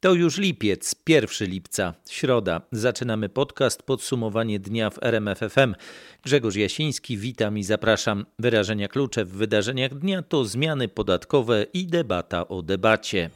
To już lipiec, 1 lipca, środa. Zaczynamy podcast Podsumowanie dnia w RMFFM. Grzegorz Jasiński, witam i zapraszam. Wyrażenia klucze w wydarzeniach dnia to zmiany podatkowe i debata o debacie.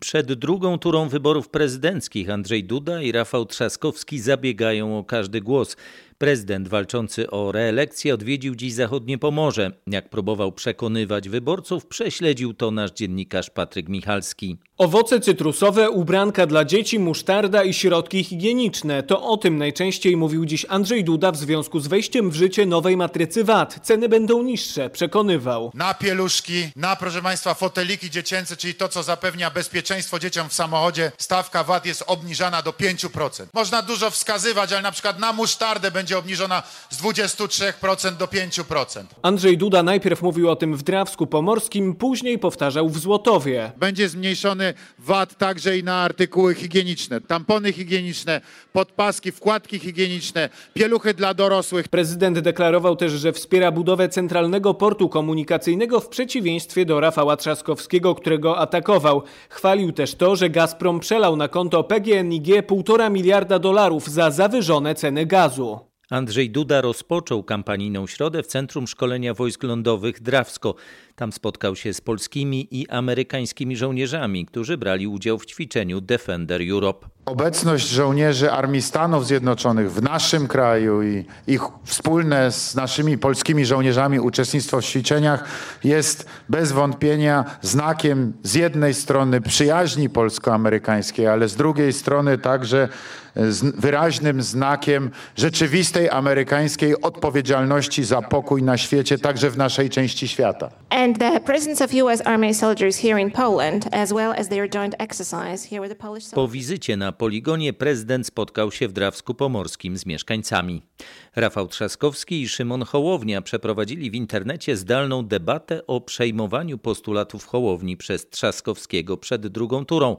Przed drugą turą wyborów prezydenckich Andrzej Duda i Rafał Trzaskowski zabiegają o każdy głos. Prezydent walczący o reelekcję odwiedził dziś zachodnie Pomorze. Jak próbował przekonywać wyborców, prześledził to nasz dziennikarz Patryk Michalski. Owoce cytrusowe, ubranka dla dzieci, musztarda i środki higieniczne. To o tym najczęściej mówił dziś Andrzej Duda w związku z wejściem w życie nowej matrycy VAT. Ceny będą niższe, przekonywał. Na pieluszki, na proszę Państwa foteliki dziecięce, czyli to, co zapewnia bezpieczeństwo dzieciom w samochodzie, stawka VAT jest obniżana do 5%. Można dużo wskazywać, ale na przykład na musztardę będzie obniżona z 23% do 5%. Andrzej Duda najpierw mówił o tym w Drawsku Pomorskim, później powtarzał w Złotowie. Będzie zmniejszony VAT także i na artykuły higieniczne, tampony higieniczne, podpaski, wkładki higieniczne, pieluchy dla dorosłych. Prezydent deklarował też, że wspiera budowę centralnego portu komunikacyjnego w przeciwieństwie do Rafała Trzaskowskiego, którego atakował. Chwalił też to, że Gazprom przelał na konto PGNiG 1,5 miliarda dolarów za zawyżone ceny gazu. Andrzej Duda rozpoczął kampanijną środę w Centrum Szkolenia Wojsk Lądowych Drawsko. Tam spotkał się z polskimi i amerykańskimi żołnierzami, którzy brali udział w ćwiczeniu Defender Europe. Obecność żołnierzy Armii Stanów Zjednoczonych w naszym kraju i ich wspólne z naszymi polskimi żołnierzami uczestnictwo w ćwiczeniach jest bez wątpienia znakiem z jednej strony przyjaźni polsko-amerykańskiej, ale z drugiej strony także wyraźnym znakiem rzeczywistej amerykańskiej odpowiedzialności za pokój na świecie, także w naszej części świata. And the presence of US Army soldiers here in Poland, as well as their joint exercise here with the Polish soldiers. Po wizycie na poligonie prezydent spotkał się w Drawsku Pomorskim z mieszkańcami. Rafał Trzaskowski i Szymon Hołownia przeprowadzili w internecie zdalną debatę o przejmowaniu postulatów Hołowni przez Trzaskowskiego przed drugą turą.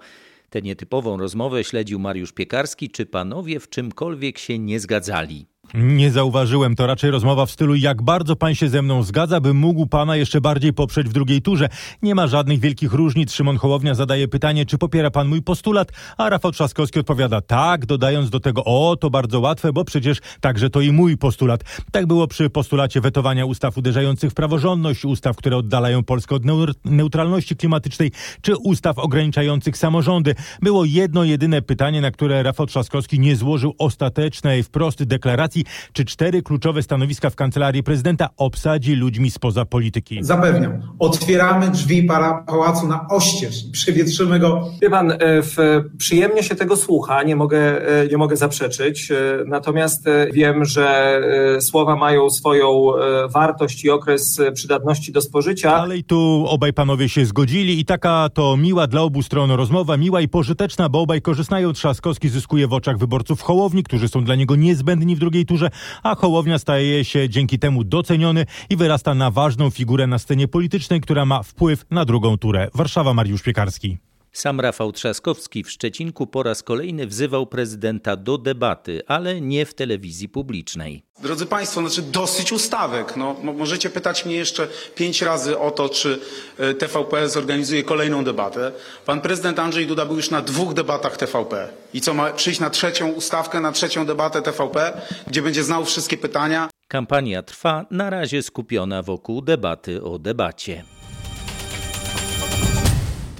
Tę nietypową rozmowę śledził Mariusz Piekarski, czy panowie w czymkolwiek się nie zgadzali. Nie zauważyłem. To raczej rozmowa w stylu jak bardzo pan się ze mną zgadza, by mógł pana jeszcze bardziej poprzeć w drugiej turze. Nie ma żadnych wielkich różnic. Szymon Hołownia zadaje pytanie, czy popiera pan mój postulat, a Rafał Trzaskowski odpowiada tak, dodając do tego o, to bardzo łatwe, bo przecież także to i mój postulat. Tak było przy postulacie wetowania ustaw uderzających w praworządność, ustaw, które oddalają Polskę od neutralności klimatycznej, czy ustaw ograniczających samorządy. Było jedno jedyne pytanie, na które Rafał Trzaskowski nie złożył ostatecznej wprost deklaracji, czy cztery kluczowe stanowiska w kancelarii prezydenta obsadzi ludźmi spoza polityki. Zapewniam, otwieramy drzwi para pałacu na oścież i przewietrzymy go. Wie pan, e, w, przyjemnie się tego słucha, nie mogę, e, nie mogę zaprzeczyć, e, natomiast wiem, że słowa mają swoją wartość i okres przydatności do spożycia. Ale i tu obaj panowie się zgodzili i taka to miła dla obu stron rozmowa, miła i pożyteczna, bo obaj korzystają. Trzaskowski zyskuje w oczach wyborców Hołowni, którzy są dla niego niezbędni w drugiej turze, a Hołownia staje się dzięki temu doceniony i wyrasta na ważną figurę na scenie politycznej, która ma wpływ na drugą turę. Warszawa, Mariusz Piekarski. Sam Rafał Trzaskowski w Szczecinku po raz kolejny wzywał prezydenta do debaty, ale nie w telewizji publicznej. Drodzy Państwo, znaczy dosyć ustawek. No, możecie pytać mnie jeszcze pięć razy o to, czy e, TVP zorganizuje kolejną debatę. Pan prezydent Andrzej Duda był już na dwóch debatach TVP. I co, ma przyjść na trzecią ustawkę, na trzecią debatę TVP, gdzie będzie znał wszystkie pytania? Kampania trwa, na razie skupiona wokół debaty o debacie.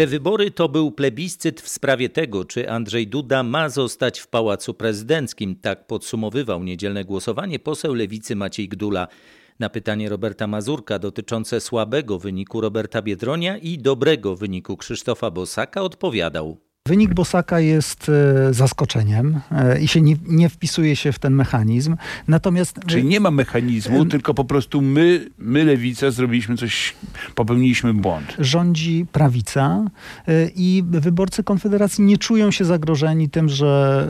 Te wybory to był plebiscyt w sprawie tego, czy Andrzej Duda ma zostać w Pałacu Prezydenckim. Tak podsumowywał niedzielne głosowanie poseł lewicy Maciej Gdula. Na pytanie Roberta Mazurka dotyczące słabego wyniku Roberta Biedronia i dobrego wyniku Krzysztofa Bosaka odpowiadał. Wynik Bosaka jest e, zaskoczeniem e, i się nie, nie, wpisuje się w ten mechanizm. Natomiast. Czyli nie ma mechanizmu, tylko po prostu my, my lewica, zrobiliśmy coś, popełniliśmy błąd. Rządzi prawica e, i wyborcy Konfederacji nie czują się zagrożeni tym, że,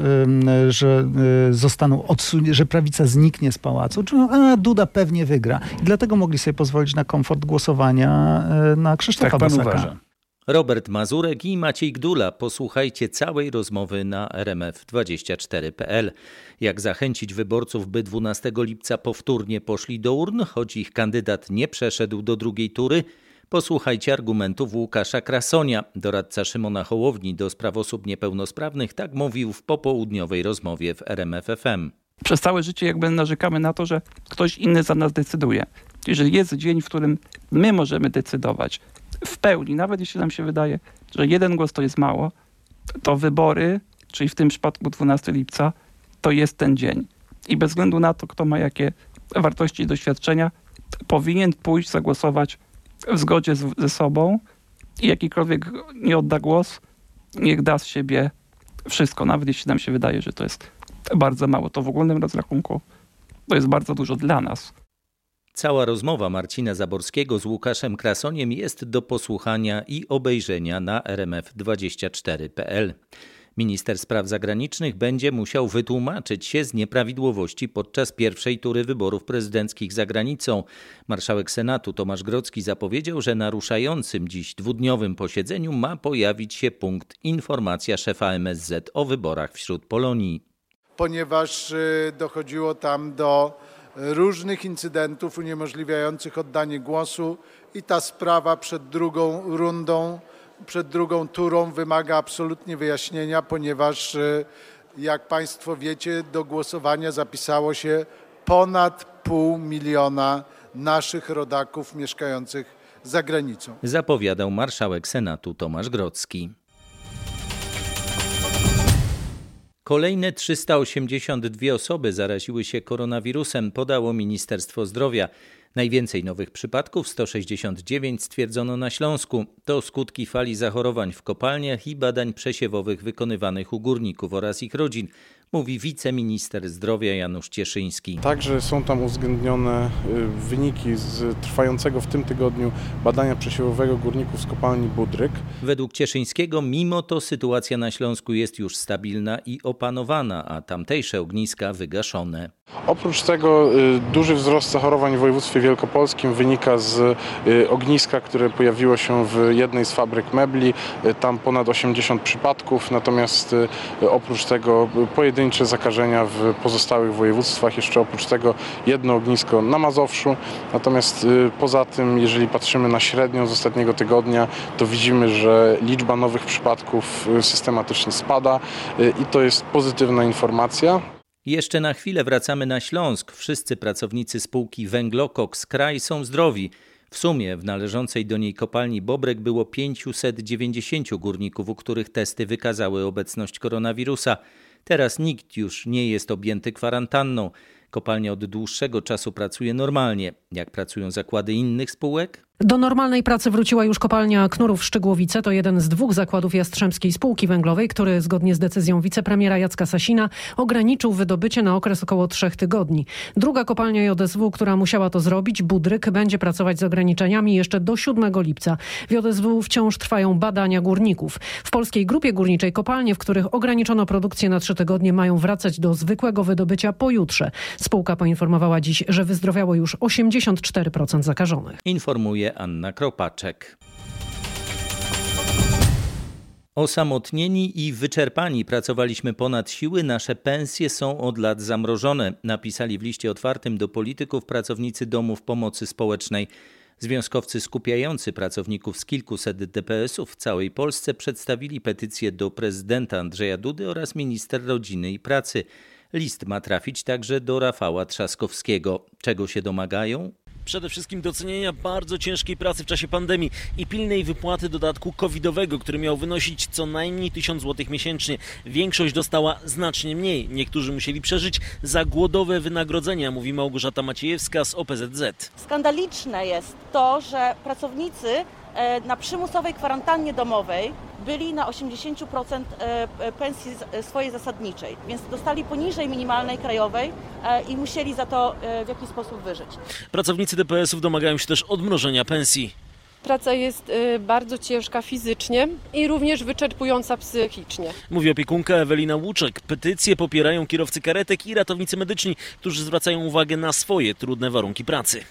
że zostaną odsunięci, że prawica zniknie z pałacu. A Duda pewnie wygra. I dlatego mogli sobie pozwolić na komfort głosowania na Krzysztofa tak pan Bosaka. Uważa. Robert Mazurek i Maciej Gdula. Posłuchajcie całej rozmowy na rmf24.pl. Jak zachęcić wyborców, by 12 lipca powtórnie poszli do urn, choć ich kandydat nie przeszedł do drugiej tury? Posłuchajcie argumentów Łukasza Krasonia, doradca Szymona Hołowni do spraw osób niepełnosprawnych, tak mówił w popołudniowej rozmowie w RMFFM. Przez całe życie jakby narzekamy na to, że ktoś inny za nas decyduje. Jeżeli jest dzień, w którym my możemy decydować w pełni, nawet jeśli nam się wydaje, że jeden głos to jest mało, to wybory, czyli w tym przypadku 12 lipca, to jest ten dzień. I bez względu na to, kto ma jakie wartości i doświadczenia, powinien pójść zagłosować w zgodzie z, ze sobą i jakikolwiek nie odda głos, niech da z siebie wszystko, nawet jeśli nam się wydaje, że to jest bardzo mało. To w ogólnym rozrachunku to jest bardzo dużo dla nas. Cała rozmowa Marcina Zaborskiego z Łukaszem Krasoniem jest do posłuchania i obejrzenia na rmf24.pl. Minister spraw zagranicznych będzie musiał wytłumaczyć się z nieprawidłowości podczas pierwszej tury wyborów prezydenckich za granicą. Marszałek Senatu Tomasz Grocki zapowiedział, że na ruszającym dziś dwudniowym posiedzeniu ma pojawić się punkt informacja szefa MSZ o wyborach wśród Polonii. Ponieważ y, dochodziło tam do różnych incydentów uniemożliwiających oddanie głosu i ta sprawa przed drugą rundą przed drugą turą wymaga absolutnie wyjaśnienia, ponieważ e, jak Państwo wiecie, do głosowania zapisało się ponad pół miliona naszych rodaków mieszkających za granicą. Zapowiadał marszałek Senatu Tomasz Grocki. Kolejne 382 osoby zaraziły się koronawirusem, podało Ministerstwo Zdrowia. Najwięcej nowych przypadków, 169, stwierdzono na Śląsku. To skutki fali zachorowań w kopalniach i badań przesiewowych wykonywanych u górników oraz ich rodzin mówi wiceminister zdrowia Janusz Cieszyński. Także są tam uwzględnione y, wyniki z trwającego w tym tygodniu badania przesiewowego górników z kopalni Budryk. Według Cieszyńskiego mimo to sytuacja na Śląsku jest już stabilna i opanowana, a tamtejsze ogniska wygaszone. Oprócz tego y, duży wzrost zachorowań w województwie wielkopolskim wynika z y, ogniska, które pojawiło się w jednej z fabryk mebli. Tam ponad 80 przypadków, natomiast oprócz tego pojedyncze pojedyncze zakażenia w pozostałych województwach, jeszcze oprócz tego jedno ognisko na Mazowszu. Natomiast y, poza tym, jeżeli patrzymy na średnią z ostatniego tygodnia, to widzimy, że liczba nowych przypadków y, systematycznie spada y, i to jest pozytywna informacja. Jeszcze na chwilę wracamy na Śląsk. Wszyscy pracownicy spółki Węglokoks Kraj są zdrowi. W sumie w należącej do niej kopalni Bobrek było 590 górników, u których testy wykazały obecność koronawirusa. Teraz nikt już nie jest objęty kwarantanną. Kopalnia od dłuższego czasu pracuje normalnie. Jak pracują zakłady innych spółek? Do normalnej pracy wróciła już kopalnia Knurów Szczygłowice. To jeden z dwóch zakładów Jastrzębskiej Spółki Węglowej, który zgodnie z decyzją wicepremiera Jacka Sasina ograniczył wydobycie na okres około trzech tygodni. Druga kopalnia JSW, która musiała to zrobić, Budryk, będzie pracować z ograniczeniami jeszcze do 7 lipca. W JSW wciąż trwają badania górników. W polskiej grupie górniczej kopalnie, w których ograniczono produkcję na trzy tygodnie, mają wracać do zwykłego wydobycia pojutrze. Spółka poinformowała dziś, że wyzdrowiało już 84% zakażonych. Informuje Anna Kropaczek. Osamotnieni i wyczerpani pracowaliśmy ponad siły, nasze pensje są od lat zamrożone, napisali w liście otwartym do polityków pracownicy domów pomocy społecznej. Związkowcy skupiający pracowników z kilkuset DPS-ów w całej Polsce przedstawili petycję do prezydenta Andrzeja Dudy oraz minister rodziny i pracy. List ma trafić także do Rafała Trzaskowskiego. Czego się domagają? Przede wszystkim docenienia bardzo ciężkiej pracy w czasie pandemii i pilnej wypłaty dodatku covidowego, który miał wynosić co najmniej 1000 zł miesięcznie. Większość dostała znacznie mniej. Niektórzy musieli przeżyć za głodowe wynagrodzenia, mówi Małgorzata Maciejewska z OPZZ. Skandaliczne jest to, że pracownicy na przymusowej kwarantannie domowej byli na 80% e, e, pensji swojej zasadniczej, więc dostali poniżej minimalnej krajowej e, i musieli za to w jakiś sposób wyżyć. Pracownicy DPS-ów domagają się też odmrożenia pensji. Praca jest bardzo ciężka fizycznie i również wyczerpująca psychicznie. Mówi opiekunka Ewelina Łuczek. Petycje popierają kierowcy karetek i ratownicy medyczni, którzy zwracają uwagę na swoje trudne warunki pracy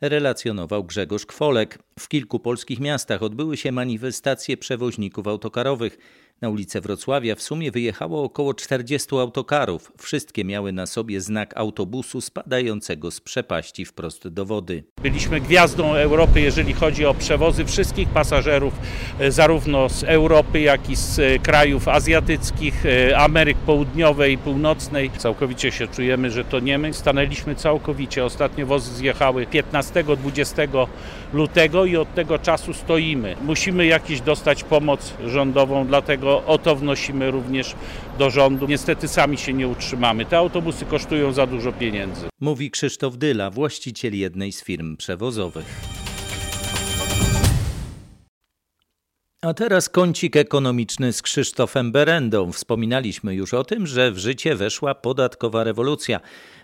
relacjonował Grzegorz Kwolek. W kilku polskich miastach odbyły się manifestacje przewoźników autokarowych. Na ulicę Wrocławia w sumie wyjechało około 40 autokarów. Wszystkie miały na sobie znak autobusu spadającego z przepaści wprost do wody. Byliśmy gwiazdą Europy, jeżeli chodzi o przewozy wszystkich pasażerów, e, zarówno z Europy, jak i z e, krajów azjatyckich, e, Ameryk Południowej Północnej. Całkowicie się czujemy, że to nie my. Stanęliśmy całkowicie. Ostatnie wozy zjechały 15-20 lutego i od tego czasu stoimy. Musimy jakiś dostać pomoc rządową, dlatego o to wnosimy również do rządu. Niestety sami się nie utrzymamy. Te autobusy kosztują za dużo pieniędzy. Mówi Krzysztof Dyla, właściciel jednej z firm przewozowych. A teraz kącik ekonomiczny z Krzysztofem Berendą. Wspominaliśmy już o tym, że w życie weszła podatkowa rewolucja.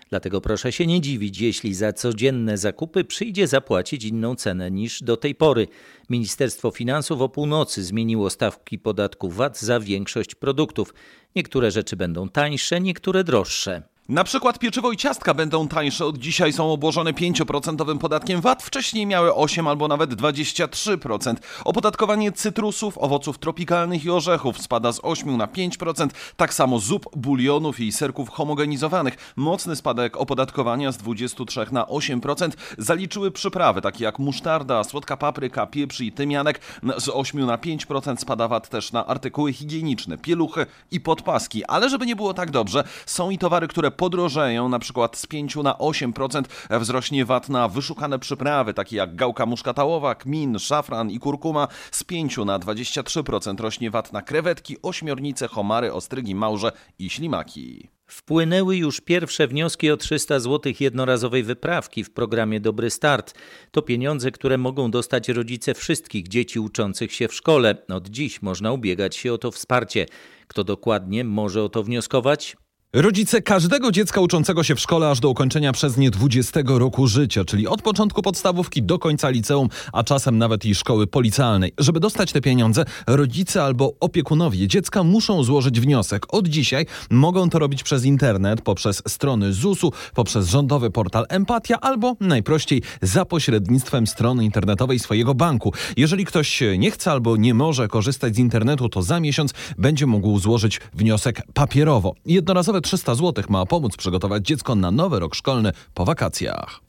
Dlatego proszę się nie dziwić, jeśli za codzienne zakupy przyjdzie zapłacić inną cenę niż do tej pory. Ministerstwo Finansów o północy zmieniło stawki podatku VAT za większość produktów. Niektóre rzeczy będą tańsze, niektóre droższe. Na przykład pieczywo i ciastka będą tańsze. Od dzisiaj są obłożone 5% podatkiem VAT. Wcześniej miały 8 albo nawet 23%. Opodatkowanie cytrusów, owoców tropikalnych i orzechów spada z 8 na 5%. Tak samo zup, bulionów i serków homogenizowanych. Mocny spadek opodatkowania z 23 na 8% zaliczyły przyprawy takie jak musztarda, słodka papryka, pieprz i tymianek. Z 8 na 5% spada VAT też na artykuły higieniczne, pieluchy i podpaski. Ale żeby nie było tak dobrze, są i towary, które podrożeją, na przykład z 5 na 8% wzrośnie VAT na wyszukane przyprawy, takie jak gałka muszkatałowa, kmin, szafran i kurkuma, z 5 na 23% rośnie VAT na krewetki, ośmiornice, homary, ostrygi, małże i ślimaki. Wpłynęły już pierwsze wnioski o 300 zł jednorazowej wyprawki w programie Dobry Start. To pieniądze, które mogą dostać rodzice wszystkich dzieci uczących się w szkole. Od dziś można ubiegać się o to wsparcie. Kto dokładnie może o to wnioskować? Rodzice każdego dziecka uczącego się w szkole aż do ukończenia przez nie 20 roku życia, czyli od początku podstawówki do końca liceum, a czasem nawet i szkoły policjalnej. Żeby dostać te pieniądze, rodzice albo opiekunowie dziecka muszą złożyć wniosek. Od dzisiaj mogą to robić przez internet, poprzez strony ZUS-u, poprzez rządowy portal Empatia albo najprościej za pośrednictwem strony internetowej swojego banku. Jeżeli ktoś nie chce albo nie może korzystać z internetu, to za miesiąc będzie mógł złożyć wniosek papierowo. Jednorazowe 300 zł ma pomóc przygotować dziecko na nowy rok szkolny po wakacjach.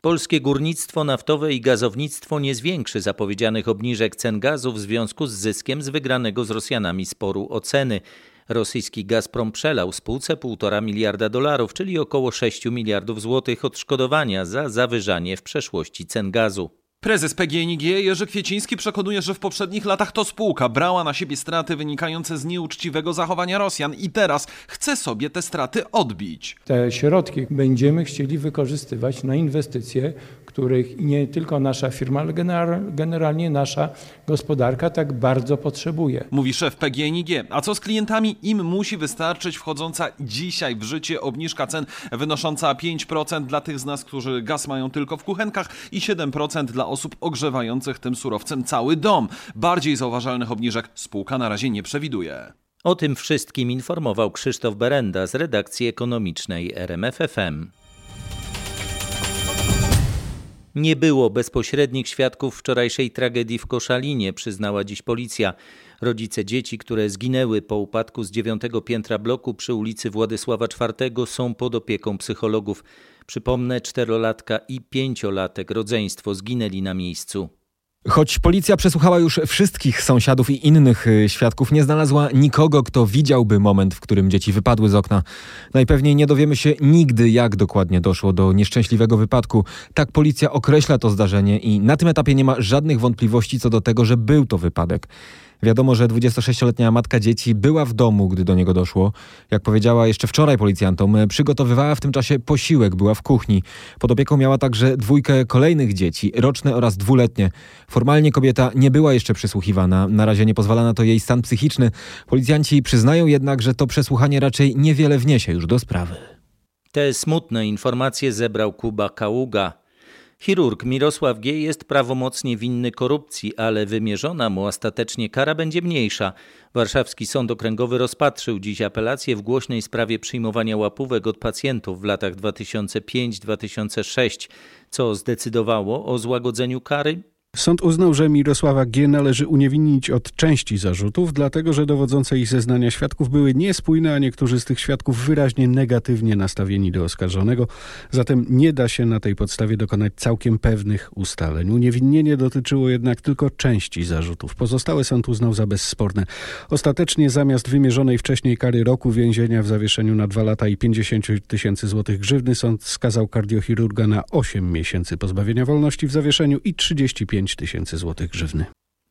Polskie górnictwo naftowe i gazownictwo nie zwiększy zapowiedzianych obniżek cen gazu w związku z zyskiem z wygranego z Rosjanami sporu o ceny. Rosyjski Gazprom przelał spółce 1,5 miliarda dolarów, czyli około 6 miliardów złotych odszkodowania za zawyżanie w przeszłości cen gazu. Prezes PGNiG Jerzy Kwieciński przekonuje, że w poprzednich latach to spółka brała na siebie straty wynikające z nieuczciwego zachowania Rosjan i teraz chce sobie te straty odbić. Te środki będziemy chcieli wykorzystywać na inwestycje, których nie tylko nasza firma, ale generalnie nasza gospodarka tak bardzo potrzebuje. Mówi szef PGNiG. A co z klientami? Im musi wystarczyć wchodząca dzisiaj w życie obniżka cen wynosząca 5% dla tych z nas, którzy gaz mają tylko w kuchenkach i 7% dla osób ogrzewających tym surowcem cały dom. Bardziej zauważalnych obniżek spółka na razie nie przewiduje. O tym wszystkim informował Krzysztof Berenda z redakcji ekonomicznej RMFFM. Nie było bezpośrednich świadków wczorajszej tragedii w Koszalinie, przyznała dziś policja. Rodzice dzieci, które zginęły po upadku z dziewiątego piętra bloku przy ulicy Władysława IV są pod opieką psychologów. Przypomnę, czterolatka i pięciolatek rodzeństwo zginęli na miejscu. Choć policja przesłuchała już wszystkich sąsiadów i innych y, świadków, nie znalazła nikogo, kto widziałby moment, w którym dzieci wypadły z okna. Najpewniej nie dowiemy się nigdy, jak dokładnie doszło do nieszczęśliwego wypadku. Tak policja określa to zdarzenie i na tym etapie nie ma żadnych wątpliwości co do tego, że był to wypadek. Wiadomo, że 26-letnia matka dzieci była w domu, gdy do niego doszło. Jak powiedziała jeszcze wczoraj policjantom, przygotowywała w tym czasie posiłek, była w kuchni. Pod opieką miała także dwójkę kolejnych dzieci, roczne oraz dwuletnie. Formalnie kobieta nie była jeszcze przesłuchiwana. Na razie nie pozwala na to jej stan psychiczny. Policjanci przyznają jednak, że to przesłuchanie raczej niewiele wniesie już do sprawy. Te smutne informacje zebrał Kuba Kaługa. Chirurg Mirosław G. jest prawomocnie winny korupcji, ale wymierzona mu ostatecznie kara będzie mniejsza. Warszawski Sąd Okręgowy rozpatrzył dziś apelację w głośnej sprawie przyjmowania łapówek od pacjentów w latach 2005-2006, co zdecydowało o złagodzeniu kary Sąd uznał, że Mirosława G. należy uniewinnić od części zarzutów, dlatego że dowodzące ich zeznania świadków były niespójne, a niektórzy z tych świadków wyraźnie negatywnie nastawieni do oskarżonego. Zatem nie da się na tej podstawie dokonać całkiem pewnych ustaleń. Uniewinnienie dotyczyło jednak tylko części zarzutów. Pozostałe sąd uznał za bezsporne. Ostatecznie zamiast wymierzonej wcześniej kary roku więzienia w zawieszeniu na dwa lata i 50 tysięcy złotych grzywny, sąd skazał kardiochirurga na 8 miesięcy pozbawienia wolności w zawieszeniu i 35 5 tysięcy złotych grzywny.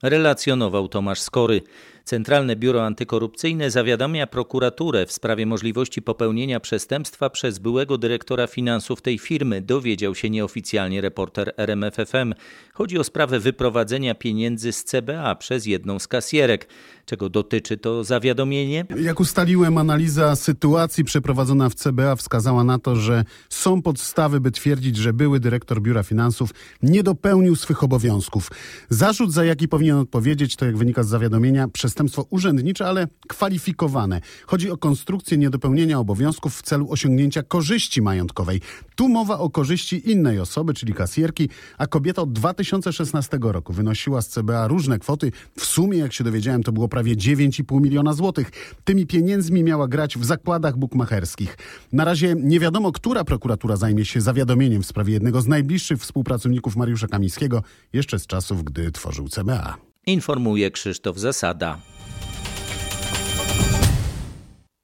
Relacjonował Tomasz Skory. Centralne Biuro Antykorupcyjne zawiadamia prokuraturę w sprawie możliwości popełnienia przestępstwa przez byłego dyrektora finansów tej firmy, dowiedział się nieoficjalnie reporter RMFFM. Chodzi o sprawę wyprowadzenia pieniędzy z CBA przez jedną z kasjerek. Czego dotyczy to zawiadomienie? Jak ustaliłem, analiza sytuacji przeprowadzona w CBA wskazała na to, że są podstawy, by twierdzić, że były dyrektor Biura Finansów nie dopełnił swych obowiązków. Zarzut, za jaki powinien odpowiedzieć, to jak wynika z zawiadomienia, przestępstwo urzędnicze, ale kwalifikowane. Chodzi o konstrukcję niedopełnienia obowiązków w celu osiągnięcia korzyści majątkowej. Tu mowa o korzyści innej osoby, czyli kasjerki, a kobieta od 2016 roku wynosiła z CBA różne kwoty. W sumie, jak się dowiedziałem, to było prawie 9,5 miliona złotych. Tymi pieniędzmi miała grać w zakładach bukmacherskich. Na razie nie wiadomo, która prokuratura zajmie się zawiadomieniem w sprawie jednego z najbliższych współpracowników Mariusza Kamińskiego, jeszcze z czasów, gdy tworzył CBA. Informuje Krzysztof Zasada.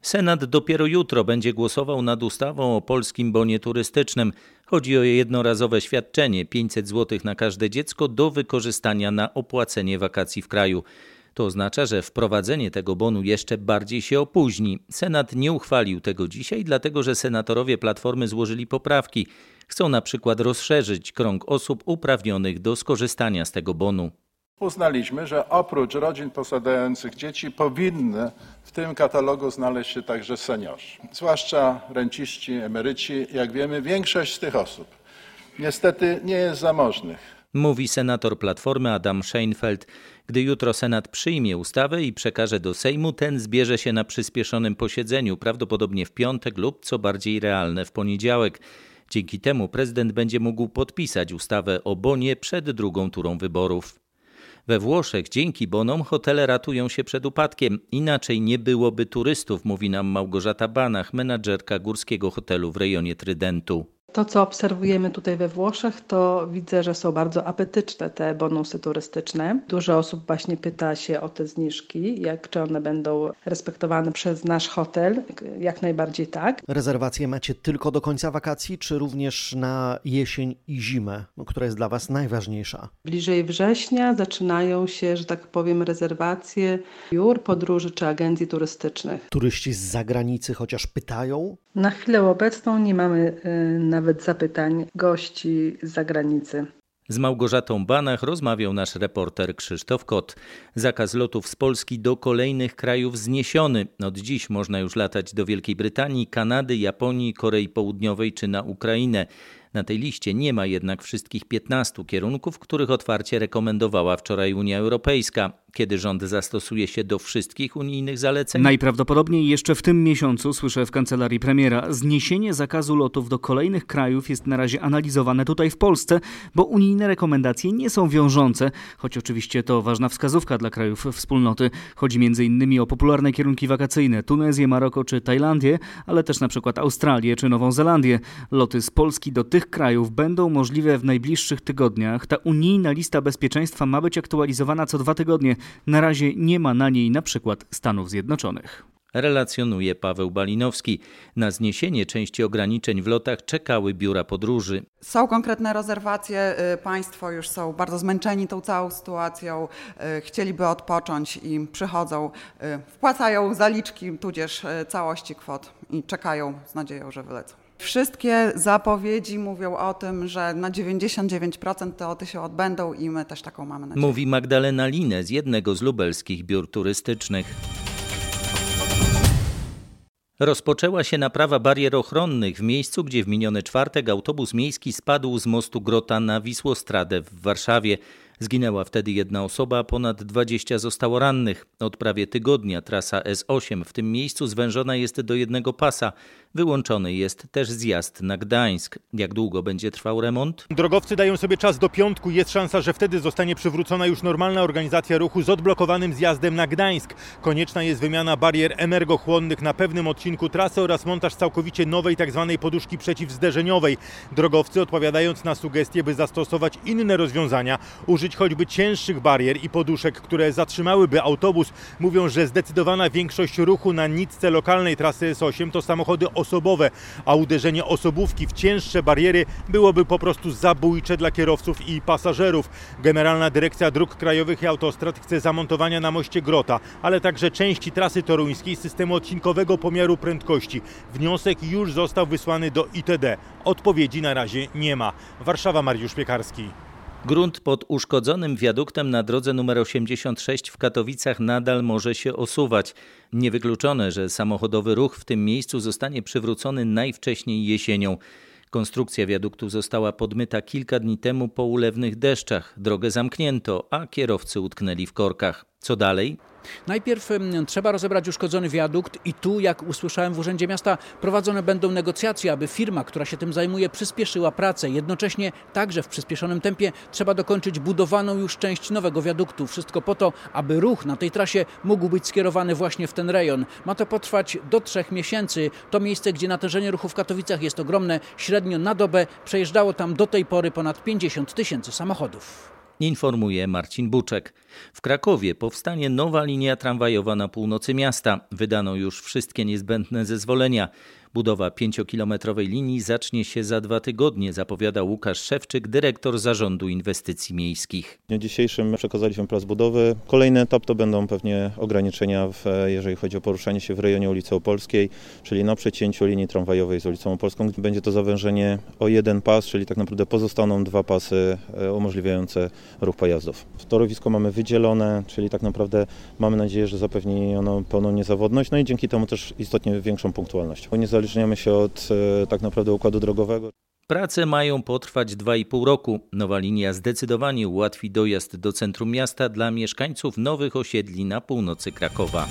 Senat dopiero jutro będzie głosował nad ustawą o polskim bonie turystycznym. Chodzi o jednorazowe świadczenie 500 zł na każde dziecko do wykorzystania na opłacenie wakacji w kraju. To oznacza, że wprowadzenie tego bonu jeszcze bardziej się opóźni. Senat nie uchwalił tego dzisiaj, dlatego że senatorowie Platformy złożyli poprawki. Chcą na przykład rozszerzyć krąg osób uprawnionych do skorzystania z tego bonu. Uznaliśmy, że oprócz rodzin posiadających dzieci powinny w tym katalogu znaleźć się także seniorzy, zwłaszcza renciści, emeryci. Jak wiemy, większość z tych osób niestety nie jest zamożnych. Mówi senator Platformy Adam Scheinfeld. Gdy jutro Senat przyjmie ustawę i przekaże do Sejmu, ten zbierze się na przyspieszonym posiedzeniu, prawdopodobnie w piątek lub co bardziej realne w poniedziałek. Dzięki temu prezydent będzie mógł podpisać ustawę o bonie przed drugą turą wyborów. We Włoszech dzięki bonom hotele ratują się przed upadkiem. Inaczej nie byłoby turystów, mówi nam Małgorzata Banach, menadżerka górskiego hotelu w rejonie Trydentu. To, co obserwujemy tutaj we Włoszech, to widzę, że są bardzo apetyczne te bonusy turystyczne. Dużo osób właśnie pyta się o te zniżki, jak czy one będą respektowane przez nasz hotel. Jak najbardziej tak. Rezerwacje macie tylko do końca wakacji, czy również na jesień i zimę, która jest dla Was najważniejsza? Bliżej września zaczynają się, że tak powiem, rezerwacje biur, podróży czy agencji turystycznych. Turyści z zagranicy chociaż pytają? Na chwilę obecną nie mamy y, nawet zapytań gości z zagranicy. Z Małgorzatą Banach rozmawiał nasz reporter Krzysztof Kot. Zakaz lotów z Polski do kolejnych krajów zniesiony. Od dziś można już latać do Wielkiej Brytanii, Kanady, Japonii, Korei Południowej czy na Ukrainę. Na tej liście nie ma jednak wszystkich 15 kierunków, których otwarcie rekomendowała wczoraj Unia Europejska. Kiedy rząd zastosuje się do wszystkich unijnych zaleceń? Najprawdopodobniej jeszcze w tym miesiącu, słyszę w kancelarii premiera, zniesienie zakazu lotów do kolejnych krajów jest na razie analizowane tutaj w Polsce, bo unijne rekomendacje nie są wiążące, choć oczywiście to ważna wskazówka dla krajów wspólnoty. Chodzi m.in. o popularne kierunki wakacyjne Tunezję, Maroko czy Tajlandię, ale też na przykład Australię czy Nową Zelandię. Loty z Polski do tych krajów będą możliwe w najbliższych tygodniach. Ta unijna lista bezpieczeństwa ma być aktualizowana co dwa tygodnie. Na razie nie ma na niej na przykład Stanów Zjednoczonych relacjonuje Paweł Balinowski. Na zniesienie części ograniczeń w lotach czekały biura podróży. Są konkretne rezerwacje, y, państwo już są bardzo zmęczeni tą całą sytuacją, y, chcieliby odpocząć i przychodzą, y, wpłacają zaliczki, tudzież całości kwot i czekają z nadzieją, że wylecą. Wszystkie zapowiedzi mówią o tym, że na 99% te loty się odbędą i my też taką mamy nadzieję. Mówi Magdalena Line z jednego z lubelskich biur turystycznych. Rozpoczęła się naprawa barier ochronnych w miejscu, gdzie w miniony czwartek autobus miejski spadł z mostu Grota na Wisłostradę w Warszawie. Zginęła wtedy jedna osoba, ponad 20 zostało rannych. Od prawie tygodnia trasa S8 w tym miejscu zwężona jest do jednego pasa. Wyłączony jest też zjazd na Gdańsk. Jak długo będzie trwał remont? Drogowcy dają sobie czas do piątku. Jest szansa, że wtedy zostanie przywrócona już normalna organizacja ruchu z odblokowanym zjazdem na Gdańsk. Konieczna jest wymiana barier energochłonnych na pewnym odcinku trasy oraz montaż całkowicie nowej tzw. Tak poduszki przeciwzderzeniowej. Drogowcy odpowiadając na sugestie, by zastosować inne rozwiązania, użyć choćby cięższych barier i poduszek, które zatrzymałyby autobus, mówią, że zdecydowana większość ruchu na nitce lokalnej trasy S8 to samochody osobowe, a uderzenie osobówki w cięższe bariery byłoby po prostu zabójcze dla kierowców i pasażerów. Generalna Dyrekcja Dróg Krajowych i Autostrad chce zamontowania na moście Grota, ale także części trasy toruńskiej systemu odcinkowego pomiaru prędkości. Wniosek już został wysłany do ITD. Odpowiedzi na razie nie ma. Warszawa, Mariusz Piekarski. Grunt pod uszkodzonym wiaduktem na drodze nr 86 w Katowicach nadal może się osuwać. Niewykluczone, że samochodowy ruch w tym miejscu zostanie przywrócony najwcześniej jesienią. Konstrukcja wiaduktu została podmyta kilka dni temu po ulewnych deszczach. Drogę zamknięto, a kierowcy utknęli w korkach. Co dalej? Najpierw trzeba rozebrać uszkodzony wiadukt i tu, jak usłyszałem w Urzędzie Miasta, prowadzone będą negocjacje, aby firma, która się tym zajmuje, przyspieszyła pracę. Jednocześnie także w przyspieszonym tempie trzeba dokończyć budowaną już część nowego wiaduktu. Wszystko po to, aby ruch na tej trasie mógł być skierowany właśnie w ten rejon. Ma to potrwać do trzech miesięcy. To miejsce, gdzie natężenie ruchu w Katowicach jest ogromne. Średnio na dobę przejeżdżało tam do tej pory ponad 50 tysięcy samochodów informuje Marcin Buczek. W Krakowie powstanie nowa linia tramwajowa na północy miasta. Wydano już wszystkie niezbędne zezwolenia. Budowa pięciokilometrowej linii zacznie się za dwa tygodnie, zapowiada Łukasz Szewczyk, dyrektor Zarządu Inwestycji Miejskich. W dniu dzisiejszym przekazaliśmy plac budowy. Kolejny etap to będą pewnie ograniczenia, w, jeżeli chodzi o poruszanie się w rejonie ulicy Opolskiej, czyli na przecięciu linii tramwajowej z ulicą Opolską. Będzie to zawężenie o jeden pas, czyli tak naprawdę pozostaną dwa pasy e, umożliwiające ruch pojazdów. Torowisko mamy wydzielone, czyli tak naprawdę mamy nadzieję, że zapewni ono pełną niezawodność, no i dzięki temu też istotnie większą punktualność. Niezależnie uzależniamy się od e, tak naprawdę układu drogowego. Prace mają potrwać 2,5 roku. Nowa linia zdecydowanie ułatwi dojazd do centrum miasta dla mieszkańców nowych osiedli na północy Krakowa.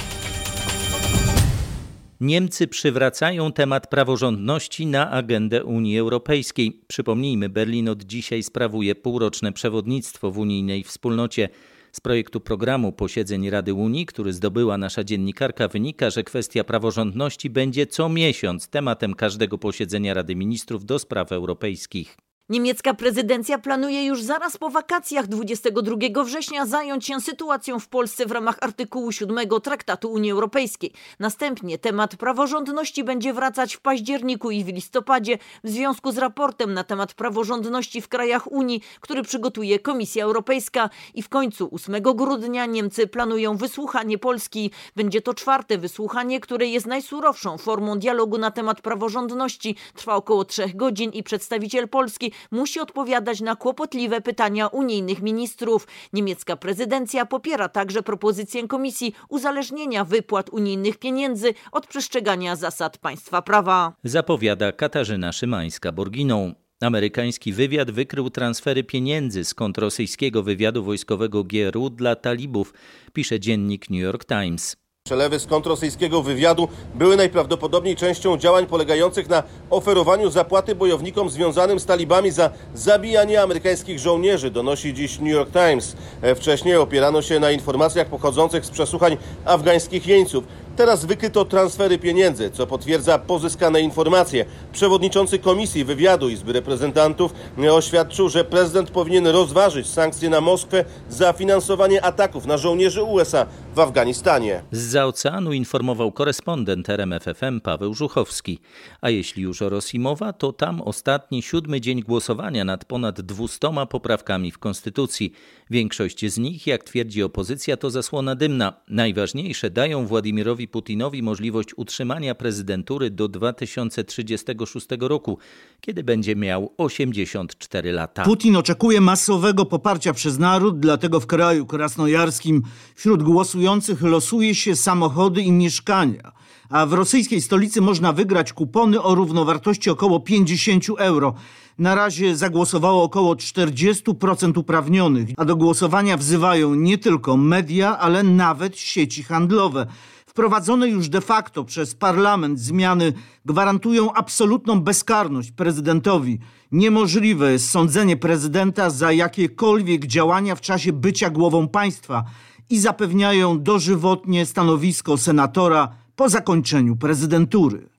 Niemcy przywracają temat praworządności na agendę Unii Europejskiej. Przypomnijmy, Berlin od dzisiaj sprawuje półroczne przewodnictwo w unijnej wspólnocie. Z projektu programu posiedzeń Rady Unii, który zdobyła nasza dziennikarka, wynika, że kwestia praworządności będzie co miesiąc tematem każdego posiedzenia Rady Ministrów do spraw europejskich. Niemiecka prezydencja planuje już zaraz po wakacjach 22 września zająć się sytuacją w Polsce w ramach artykułu 7 Traktatu Unii Europejskiej. Następnie temat praworządności będzie wracać w październiku i w listopadzie w związku z raportem na temat praworządności w krajach Unii, który przygotuje Komisja Europejska. I w końcu 8 grudnia Niemcy planują wysłuchanie Polski. Będzie to czwarte wysłuchanie, które jest najsurowszą formą dialogu na temat praworządności. Trwa około trzech godzin i przedstawiciel Polski musi odpowiadać na kłopotliwe pytania unijnych ministrów. Niemiecka prezydencja popiera także propozycję komisji uzależnienia wypłat unijnych pieniędzy od przestrzegania zasad państwa prawa. Zapowiada Katarzyna Szymańska-Borginą. Amerykański wywiad wykrył transfery pieniędzy z kont rosyjskiego wywiadu wojskowego GRU dla talibów, pisze dziennik New York Times. Przelewy z kont rosyjskiego wywiadu były najprawdopodobniej częścią działań polegających na oferowaniu zapłaty bojownikom związanym z talibami za zabijanie amerykańskich żołnierzy, donosi dziś New York Times. E, wcześniej opierano się na informacjach pochodzących z przesłuchań afgańskich jeńców. Teraz wykryto transfery pieniędzy, co potwierdza pozyskane informacje. Przewodniczący Komisji Wywiadu Izby Reprezentantów oświadczył, że prezydent powinien rozważyć sankcje na Moskwę za finansowanie ataków na żołnierzy USA w Afganistanie. Z oceanu informował korespondent RMFFM Paweł Żuchowski. A jeśli już o Rosji mowa, to tam ostatni siódmy dzień głosowania nad ponad dwustoma poprawkami w Konstytucji. Większość z nich, jak twierdzi opozycja, to zasłona dymna. Najważniejsze dają Władimirowi Putinowi możliwość utrzymania prezydentury do 2036 roku, kiedy będzie miał 84 lata. Putin oczekuje masowego poparcia przez naród, dlatego w kraju krasnojarskim wśród głosujących losuje się samochody i mieszkania. A w rosyjskiej stolicy można wygrać kupony o równowartości około 50 euro. Na razie zagłosowało około 40% uprawnionych, a do głosowania wzywają nie tylko media, ale nawet sieci handlowe. Wprowadzone już de facto przez parlament zmiany gwarantują absolutną bezkarność prezydentowi. Niemożliwe jest sądzenie prezydenta za jakiekolwiek działania w czasie bycia głową państwa i zapewniają dożywotnie stanowisko senatora po zakończeniu prezydentury.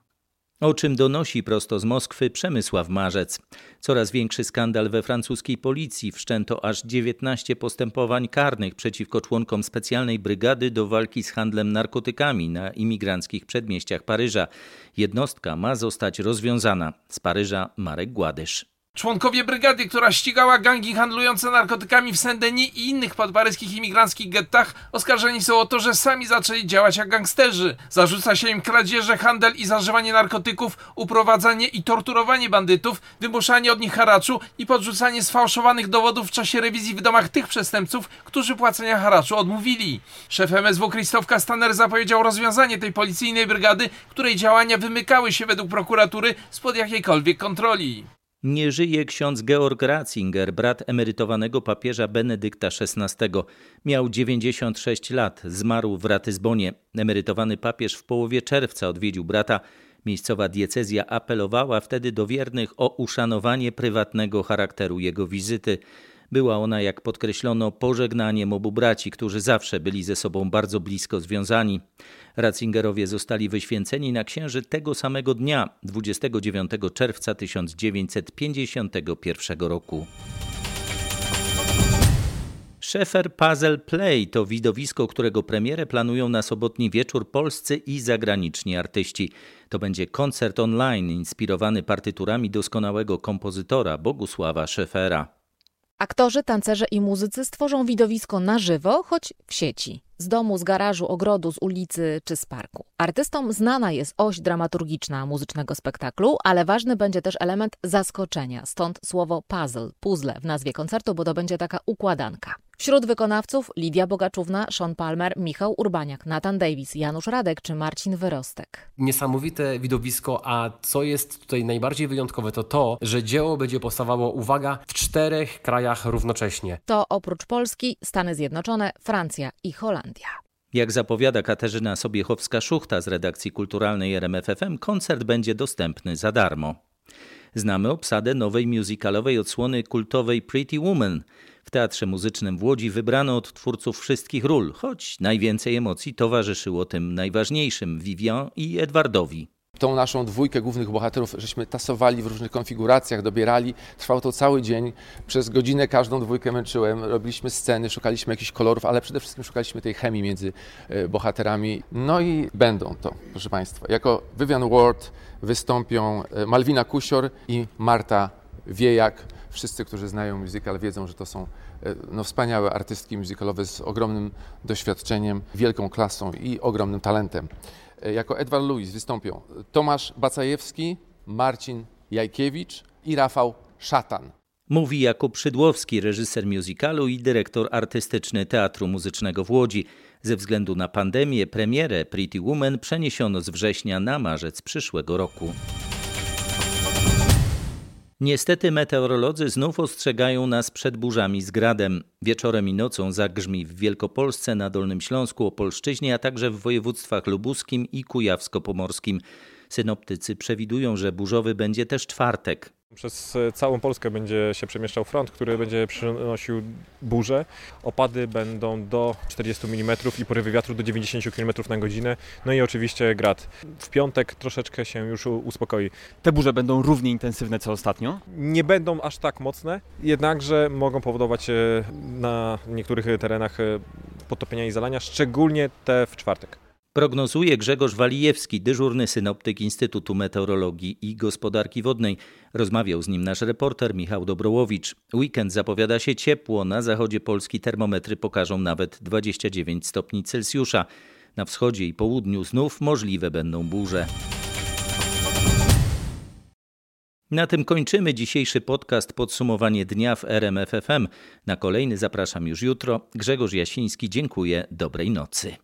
O czym donosi prosto z Moskwy Przemysław Marzec. Coraz większy skandal we francuskiej policji. Wszczęto aż 19 postępowań karnych przeciwko członkom specjalnej brygady do walki z handlem narkotykami na imigranckich przedmieściach Paryża. Jednostka ma zostać rozwiązana. Z Paryża Marek Gładysz. Członkowie brygady, która ścigała gangi handlujące narkotykami w Saint-Denis i innych podparyskich imigranckich gettach, oskarżeni są o to, że sami zaczęli działać jak gangsterzy. Zarzuca się im kradzieże, handel i zażywanie narkotyków, uprowadzanie i torturowanie bandytów, wymuszanie od nich haraczu i podrzucanie sfałszowanych dowodów w czasie rewizji w domach tych przestępców, którzy płacenia haraczu odmówili. Szef MSW Krzysztof Kastaner zapowiedział rozwiązanie tej policyjnej brygady, której działania wymykały się według prokuratury spod jakiejkolwiek kontroli. Nie żyje ksiądz Georg Ratzinger, brat emerytowanego papieża Benedykta XVI. Miał 96 lat, zmarł w Ratyzbonie. Emerytowany papież w połowie czerwca odwiedził brata. Miejscowa diecezja apelowała wtedy do wiernych o uszanowanie prywatnego charakteru jego wizyty. Była ona, jak podkreślono, pożegnaniem obu braci, którzy zawsze byli ze sobą bardzo blisko związani. Ratzingerowie zostali wyświęceni na księży tego samego dnia, 29 czerwca 1951 roku. Szefer Puzzle Play to widowisko, którego premierę planują na sobotni wieczór polscy i zagraniczni artyści. To będzie koncert online inspirowany partyturami doskonałego kompozytora Bogusława Szefera. Aktorzy, tancerze i muzycy stworzą widowisko na żywo, choć w sieci. Z domu, z garażu, ogrodu, z ulicy czy z parku. Artystom znana jest oś dramaturgiczna muzycznego spektaklu, ale ważny będzie też element zaskoczenia, stąd słowo puzzle, puzzle w nazwie koncertu, bo to będzie taka układanka. Wśród wykonawców Lidia Bogaczówna, Sean Palmer, Michał Urbaniak, Nathan Davis, Janusz Radek czy Marcin Wyrostek. Niesamowite widowisko, a co jest tutaj najbardziej wyjątkowe to to, że dzieło będzie powstawało, uwaga, w czterech krajach równocześnie. To oprócz Polski, Stany Zjednoczone, Francja i Holandia. Jak zapowiada Katarzyna Sobiechowska-Szuchta z redakcji kulturalnej RMFFM, koncert będzie dostępny za darmo. Znamy obsadę nowej musicalowej odsłony kultowej Pretty Woman. W Teatrze Muzycznym w Łodzi wybrano od twórców wszystkich ról, choć najwięcej emocji towarzyszyło tym najważniejszym Vivian i Edwardowi. Tą naszą dwójkę głównych bohaterów żeśmy tasowali w różnych konfiguracjach, dobierali. Trwało to cały dzień. Przez godzinę każdą dwójkę męczyłem. Robiliśmy sceny, szukaliśmy jakichś kolorów, ale przede wszystkim szukaliśmy tej chemii między e, bohaterami. No i będą to, proszę Państwa. Jako Vivian Ward wystąpią e, Malwina Kusior i Marta Wiejak. Wszyscy, którzy znają musical, wiedzą, że to są e, no, wspaniałe artystki musicalowe z ogromnym doświadczeniem, wielką klasą i ogromnym talentem. E, jako Edward Louis wystąpią Tomasz Bacajewski, Marcin Jajkiewicz i Rafał Szatan. Mówi Jakub Szydłowski, reżyser musicalu i dyrektor artystyczny Teatru Muzycznego w Łodzi. Ze względu na pandemię premierę Pretty Woman przeniesiono z września na marzec przyszłego roku. Niestety meteorolodzy znów ostrzegają nas przed burzami z gradem. Wieczorem i nocą zagrzmi w Wielkopolsce, na Dolnym Śląsku, Opolszczyźnie, a także w województwach lubuskim i kujawsko-pomorskim. Synoptycy przewidują, że burzowy będzie też czwartek. Przez całą Polskę będzie się przemieszczał front, który będzie przynosił burze. Opady będą do 40 mm i porywy wiatru do 90 km na godzinę. No i oczywiście grad. W piątek troszeczkę się już uspokoi. Te burze będą równie intensywne co ostatnio? Nie będą aż tak mocne, jednakże mogą powodować e, na niektórych terenach e, podtopienia i zalania, szczególnie te w czwartek. Prognozuje Grzegorz Walijewski, dyżurny synoptyk Instytutu Meteorologii i Gospodarki Wodnej. Rozmawiał z nim nasz reporter Michał Dobrołowicz. Weekend zapowiada się ciepło. Na zachodzie Polski termometry pokażą nawet 29 stopni Celsjusza. Na wschodzie i południu znów możliwe będą burze. Na tym kończymy dzisiejszy podcast Podsumowanie dnia w RMFFM. Na kolejny zapraszam już jutro. Grzegorz Jasiński, dziękuję. Dobrej nocy.